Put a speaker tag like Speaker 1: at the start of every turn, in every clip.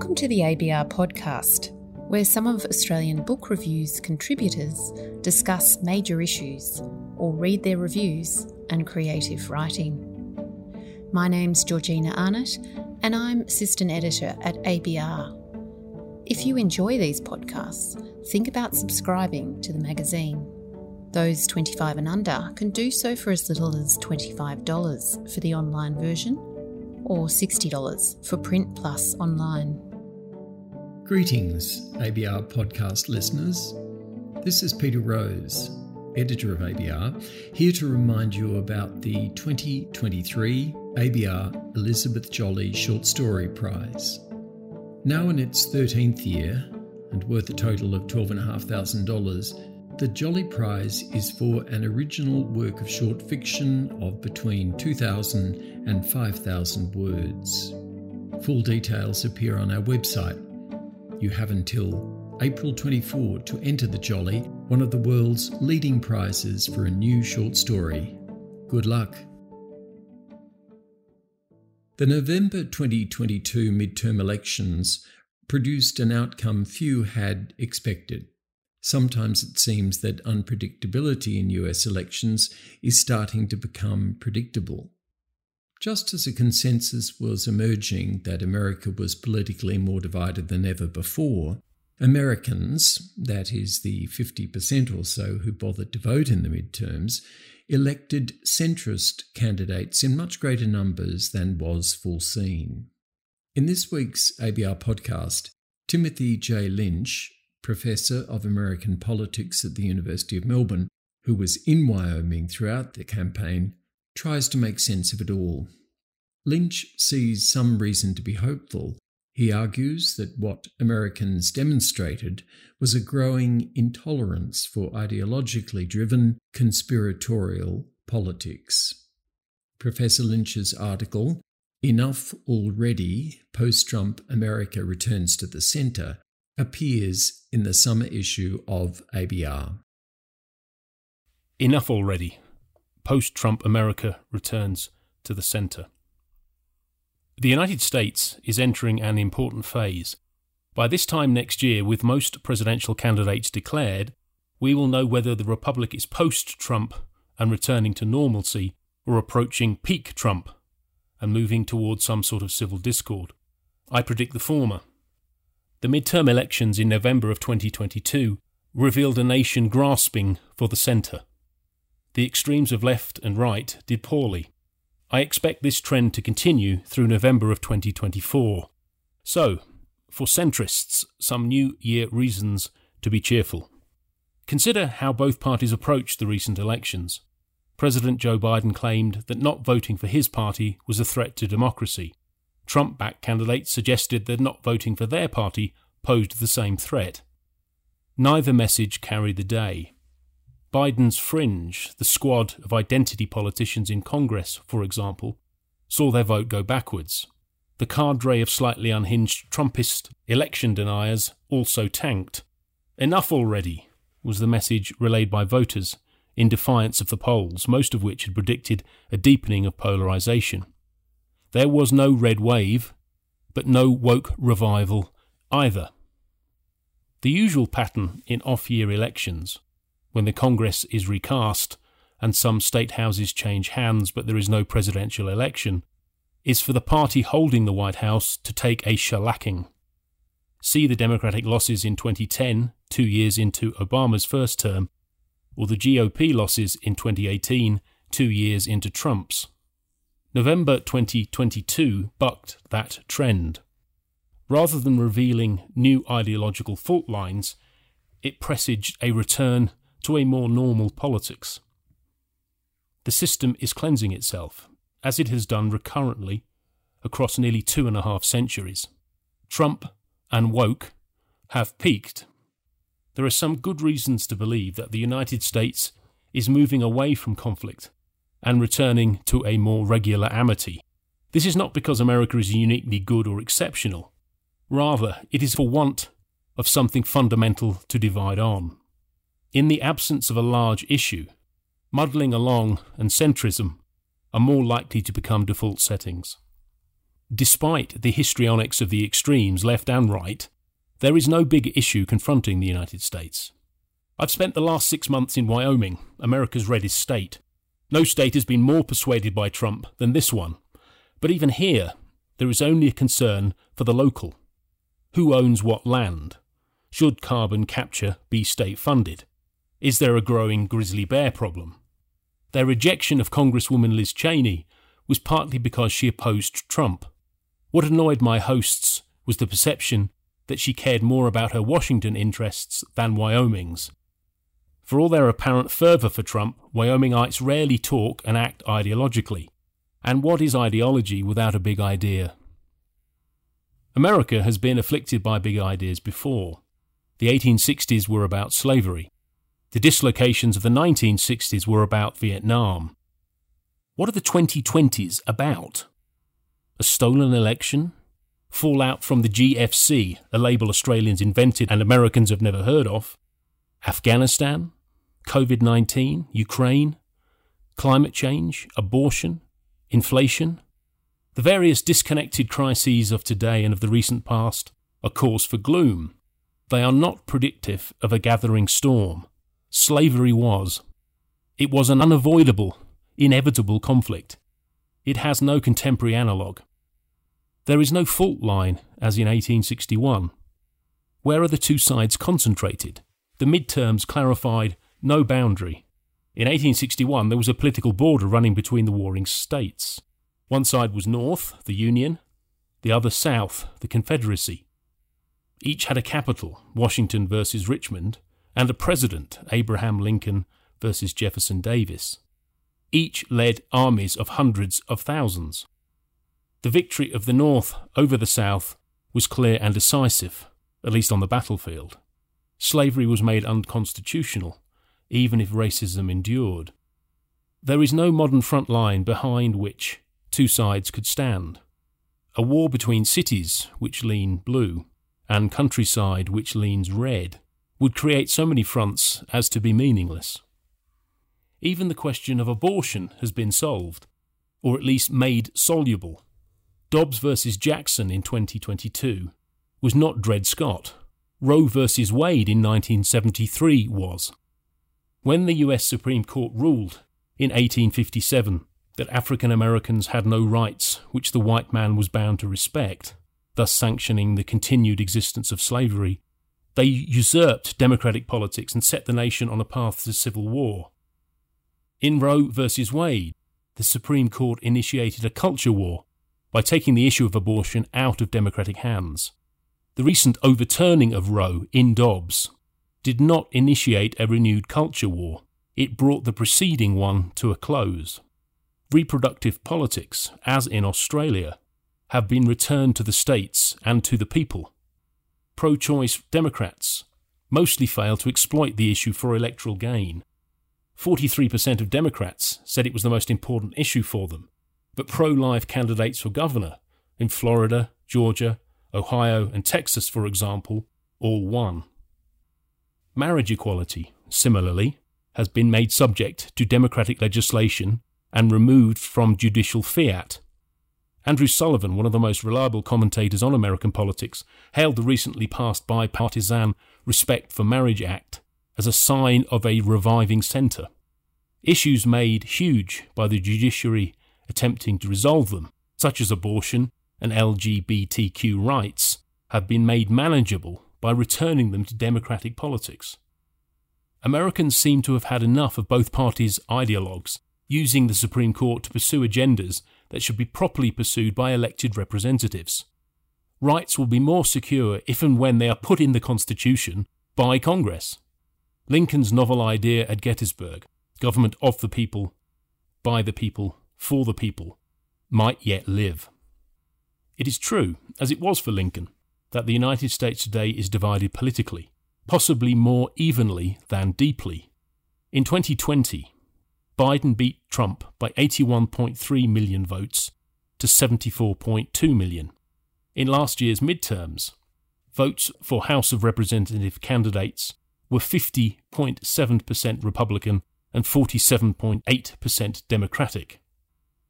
Speaker 1: Welcome to the ABR podcast, where some of Australian Book Review's contributors discuss major issues or read their reviews and creative writing. My name's Georgina Arnott, and I'm assistant editor at ABR. If you enjoy these podcasts, think about subscribing to the magazine. Those 25 and under can do so for as little as $25 for the online version or $60 for print plus online.
Speaker 2: Greetings, ABR podcast listeners. This is Peter Rose, editor of ABR, here to remind you about the 2023 ABR Elizabeth Jolley Short Story Prize. Now in its 13th year, and worth a total of $12,500, the Jolley Prize is for an original work of short fiction of between 2,000 and 5,000 words. Full details appear on our website. You have until April 24 to enter the Jolley, one of the world's leading prizes for a new short story. Good luck. The November 2022 midterm elections produced an outcome few had expected. Sometimes it seems that unpredictability in US elections is starting to become predictable. Just as a consensus was emerging that America was politically more divided than ever before, Americans, that is, the 50% or so who bothered to vote in the midterms, elected centrist candidates in much greater numbers than was foreseen. In this week's ABR podcast, Timothy J. Lynch, professor of American politics at the University of Melbourne, who was in Wyoming throughout the campaign, tries to make sense of it all. Lynch sees some reason to be hopeful. He argues that what Americans demonstrated was a growing intolerance for ideologically driven conspiratorial politics. Professor Lynch's article, Enough Already Post Trump America Returns to the Center, appears in the summer issue of ABR.
Speaker 3: Enough already. Post Trump America returns to the centre. The United States is entering an important phase. By this time next year, with most presidential candidates declared, we will know whether the Republic is post Trump and returning to normalcy or approaching peak Trump and moving towards some sort of civil discord. I predict the former. The midterm elections in November of 2022 revealed a nation grasping for the centre. The extremes of left and right did poorly. I expect this trend to continue through November of 2024. So, for centrists, some New Year reasons to be cheerful. Consider how both parties approached the recent elections. President Joe Biden claimed that not voting for his party was a threat to democracy. Trump backed candidates suggested that not voting for their party posed the same threat. Neither message carried the day. Biden's fringe, the squad of identity politicians in Congress, for example, saw their vote go backwards. The cadre of slightly unhinged Trumpist election deniers also tanked. Enough already, was the message relayed by voters, in defiance of the polls, most of which had predicted a deepening of polarisation. There was no red wave, but no woke revival either. The usual pattern in off year elections, when the Congress is recast and some state houses change hands but there is no presidential election, is for the party holding the White House to take a shellacking. See the Democratic losses in 2010, two years into Obama's first term, or the GOP losses in 2018, two years into Trump's. November 2022 bucked that trend. Rather than revealing new ideological fault lines, it presaged a return to a more normal politics. The system is cleansing itself, as it has done recurrently across nearly two and a half centuries. Trump and woke have peaked. There are some good reasons to believe that the United States is moving away from conflict and returning to a more regular amity. This is not because America is uniquely good or exceptional. Rather, it is for want of something fundamental to divide on. In the absence of a large issue, muddling along and centrism are more likely to become default settings. despite the histrionics of the extremes, left and right, there is no big issue confronting the United States. I've spent the last six months in Wyoming, America's reddest state. No state has been more persuaded by Trump than this one. But even here, there is only a concern for the local. Who owns what land? Should carbon capture be state funded? Is there a growing grizzly bear problem? Their rejection of Congresswoman Liz Cheney was partly because she opposed Trump. What annoyed my hosts was the perception that she cared more about her Washington interests than Wyoming's. For all their apparent fervour for Trump, Wyomingites rarely talk and act ideologically. And what is ideology without a big idea? America has been afflicted by big ideas before. The 1860s were about slavery. The dislocations of the 1960s were about Vietnam. What are the 2020s about? A stolen election? Fallout from the GFC, a label Australians invented and Americans have never heard of? Afghanistan? COVID 19? Ukraine? Climate change? Abortion? Inflation? The various disconnected crises of today and of the recent past are cause for gloom. They are not predictive of a gathering storm. Slavery was. It was an unavoidable, inevitable conflict. It has no contemporary analogue. There is no fault line, as in 1861. Where are the two sides concentrated? The midterms clarified no boundary. In 1861, there was a political border running between the warring states. One side was North, the Union, the other South, the Confederacy. Each had a capital, Washington versus Richmond, and a president, Abraham Lincoln versus Jefferson Davis. Each led armies of hundreds of thousands. The victory of the North over the South was clear and decisive, at least on the battlefield. Slavery was made unconstitutional, even if racism endured. There is no modern front line behind which two sides could stand. A war between cities, which lean blue, and countryside, which leans red, would create so many fronts as to be meaningless. Even the question of abortion has been solved, or at least made soluble. Dobbs versus Jackson in 2022 was not Dred Scott. Roe versus Wade in 1973 was. When the US Supreme Court ruled in 1857 that African Americans had no rights which the white man was bound to respect, thus sanctioning the continued existence of slavery, they usurped democratic politics and set the nation on a path to civil war. In Roe versus Wade, the Supreme Court initiated a culture war by taking the issue of abortion out of democratic hands. The recent overturning of Roe in Dobbs did not initiate a renewed culture war, it brought the preceding one to a close. Reproductive politics, as in Australia, have been returned to the states and to the people pro choice Democrats mostly fail to exploit the issue for electoral gain. 43% of Democrats said it was the most important issue for them, but pro life candidates for governor in Florida, Georgia, Ohio, and Texas, for example, all won. Marriage equality, similarly, has been made subject to democratic legislation and removed from judicial fiat Andrew Sullivan, one of the most reliable commentators on American politics, hailed the recently passed bipartisan Respect for Marriage Act as a sign of a reviving centre. Issues made huge by the judiciary attempting to resolve them, such as abortion and LGBTQ rights, have been made manageable by returning them to democratic politics. Americans seem to have had enough of both parties' ideologues using the Supreme Court to pursue agendas that should be properly pursued by elected representatives. Rights will be more secure if and when they are put in the Constitution by Congress. Lincoln's novel idea at Gettysburg, government of the people, by the people, for the people, might yet live. It is true, as it was for Lincoln, that the United States today is divided politically, possibly more evenly than deeply. In 2020, Biden beat Trump by 81.3 million votes to 74.2 million. In last year's midterms, votes for House of Representative candidates were 50.7% Republican and 47.8% Democratic.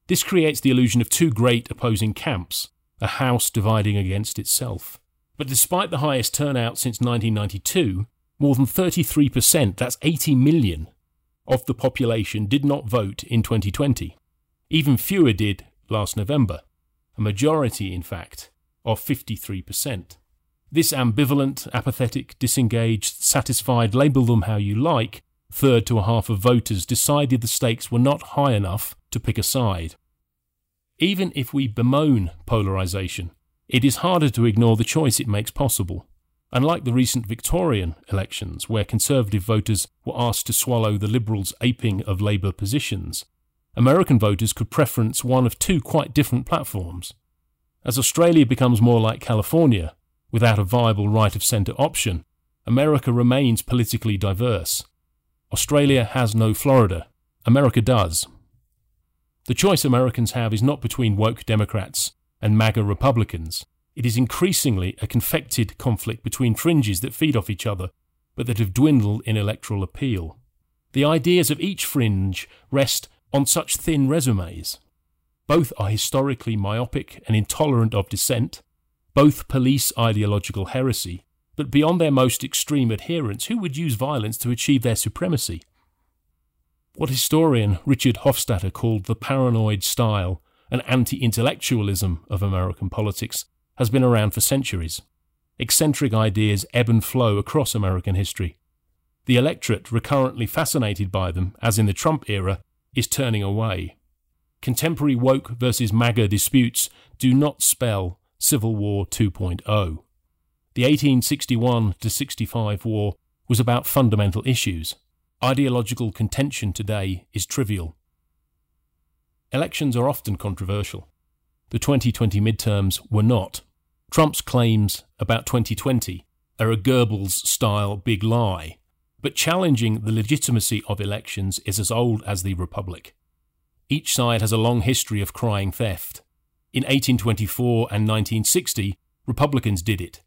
Speaker 3: This creates the illusion of two great opposing camps, a house dividing against itself. But despite the highest turnout since 1992, more than 33%, that's 80 million, of the population did not vote in 2020. Even fewer did last November, a majority, in fact, of 53%. This ambivalent, apathetic, disengaged, satisfied, label them how you like, third to a half of voters decided the stakes were not high enough to pick a side. Even if we bemoan polarisation, it is harder to ignore the choice it makes possible. Unlike the recent Victorian elections, where Conservative voters were asked to swallow the Liberals' aping of Labour positions, American voters could preference one of two quite different platforms. As Australia becomes more like California, without a viable right of centre option, America remains politically diverse. Australia has no Florida. America does. The choice Americans have is not between woke Democrats and MAGA Republicans. It is increasingly a confected conflict between fringes that feed off each other, but that have dwindled in electoral appeal. The ideas of each fringe rest on such thin resumes. Both are historically myopic and intolerant of dissent, both police ideological heresy, but beyond their most extreme adherents, who would use violence to achieve their supremacy? What historian Richard Hofstadter called the paranoid style and anti intellectualism of American politics has been around for centuries. Eccentric ideas ebb and flow across American history. The electorate, recurrently fascinated by them, as in the Trump era, is turning away. Contemporary woke versus MAGA disputes do not spell Civil War 2.0. The 1861 to 65 war was about fundamental issues. Ideological contention today is trivial. Elections are often controversial. The 2020 midterms were not. Trump's claims about 2020 are a Goebbels style big lie, but challenging the legitimacy of elections is as old as the Republic. Each side has a long history of crying theft. In 1824 and 1960, Republicans did it.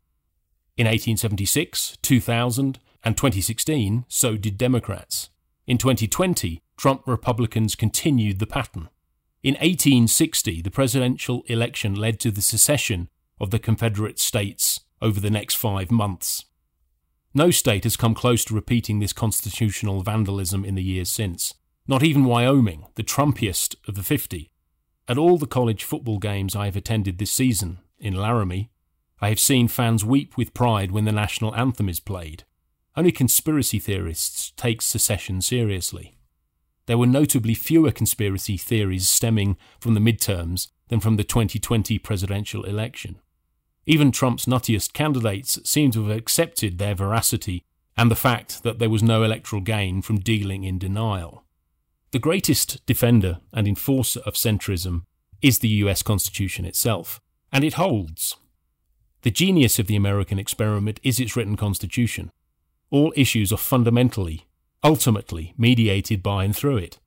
Speaker 3: In 1876, 2000, and 2016, so did Democrats. In 2020, Trump Republicans continued the pattern. In 1860, the presidential election led to the secession of the Confederate States over the next five months. No state has come close to repeating this constitutional vandalism in the years since. Not even Wyoming, the Trumpiest of the 50. At all the college football games I have attended this season, in Laramie, I have seen fans weep with pride when the national anthem is played. Only conspiracy theorists take secession seriously. There were notably fewer conspiracy theories stemming from the midterms than from the 2020 presidential election. Even Trump's nuttiest candidates seem to have accepted their veracity and the fact that there was no electoral gain from dealing in denial. The greatest defender and enforcer of centrism is the US Constitution itself, and it holds. The genius of the American experiment is its written constitution. All issues are fundamentally, ultimately mediated by and through it.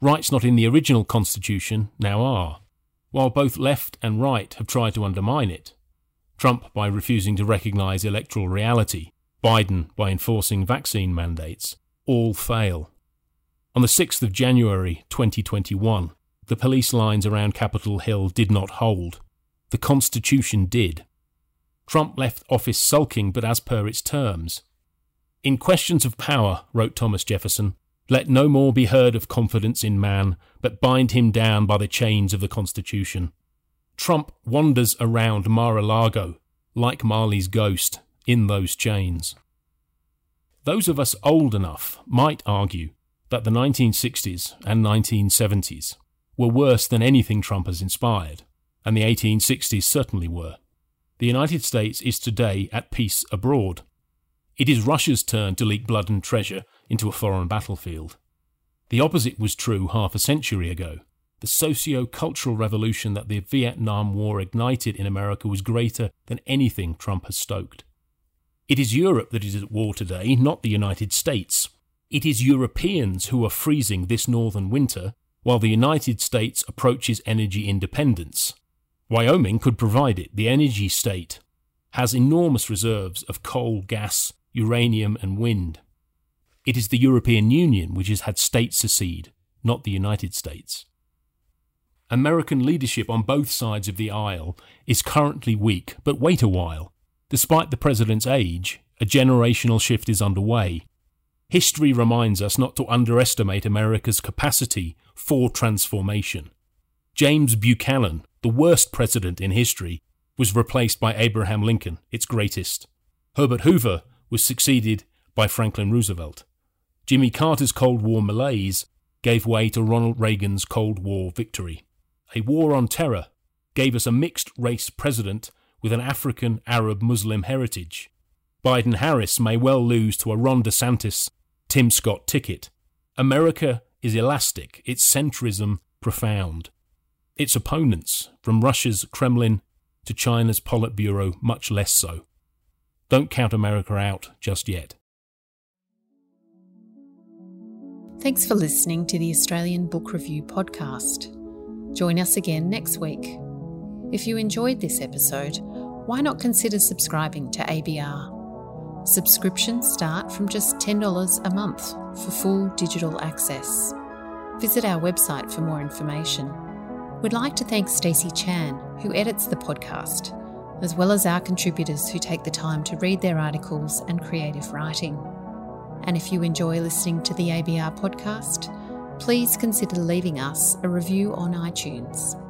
Speaker 3: Rights not in the original Constitution now are, while both left and right have tried to undermine it. Trump by refusing to recognise electoral reality, Biden by enforcing vaccine mandates, all fail. On the 6th of January 2021, the police lines around Capitol Hill did not hold. The Constitution did. Trump left office sulking, but as per its terms. In questions of power, wrote Thomas Jefferson, let no more be heard of confidence in man, but bind him down by the chains of the Constitution. Trump wanders around Mar a Lago like Marley's ghost in those chains. Those of us old enough might argue that the 1960s and 1970s were worse than anything Trump has inspired, and the 1860s certainly were. The United States is today at peace abroad. It is Russia's turn to leak blood and treasure into a foreign battlefield. The opposite was true half a century ago the socio cultural revolution that the Vietnam War ignited in America was greater than anything Trump has stoked. It is Europe that is at war today, not the United States. It is Europeans who are freezing this northern winter, while the United States approaches energy independence. Wyoming could provide it. The energy state has enormous reserves of coal, gas, uranium, and wind. It is the European Union which has had states secede, not the United States. American leadership on both sides of the aisle is currently weak, but wait a while. Despite the president's age, a generational shift is underway. History reminds us not to underestimate America's capacity for transformation. James Buchanan, the worst president in history, was replaced by Abraham Lincoln, its greatest. Herbert Hoover was succeeded by Franklin Roosevelt. Jimmy Carter's Cold War malaise gave way to Ronald Reagan's Cold War victory. A war on terror gave us a mixed race president with an African Arab Muslim heritage. Biden Harris may well lose to a Ron DeSantis Tim Scott ticket. America is elastic, its centrism profound. Its opponents, from Russia's Kremlin to China's Politburo, much less so. Don't count America out just yet.
Speaker 1: Thanks for listening to the Australian Book Review podcast. Join us again next week. If you enjoyed this episode, why not consider subscribing to ABR? Subscriptions start from just $10 a month for full digital access. Visit our website for more information. We'd like to thank Stacey Chan, who edits the podcast, as well as our contributors who take the time to read their articles and creative writing. And if you enjoy listening to the ABR podcast, please consider leaving us a review on iTunes.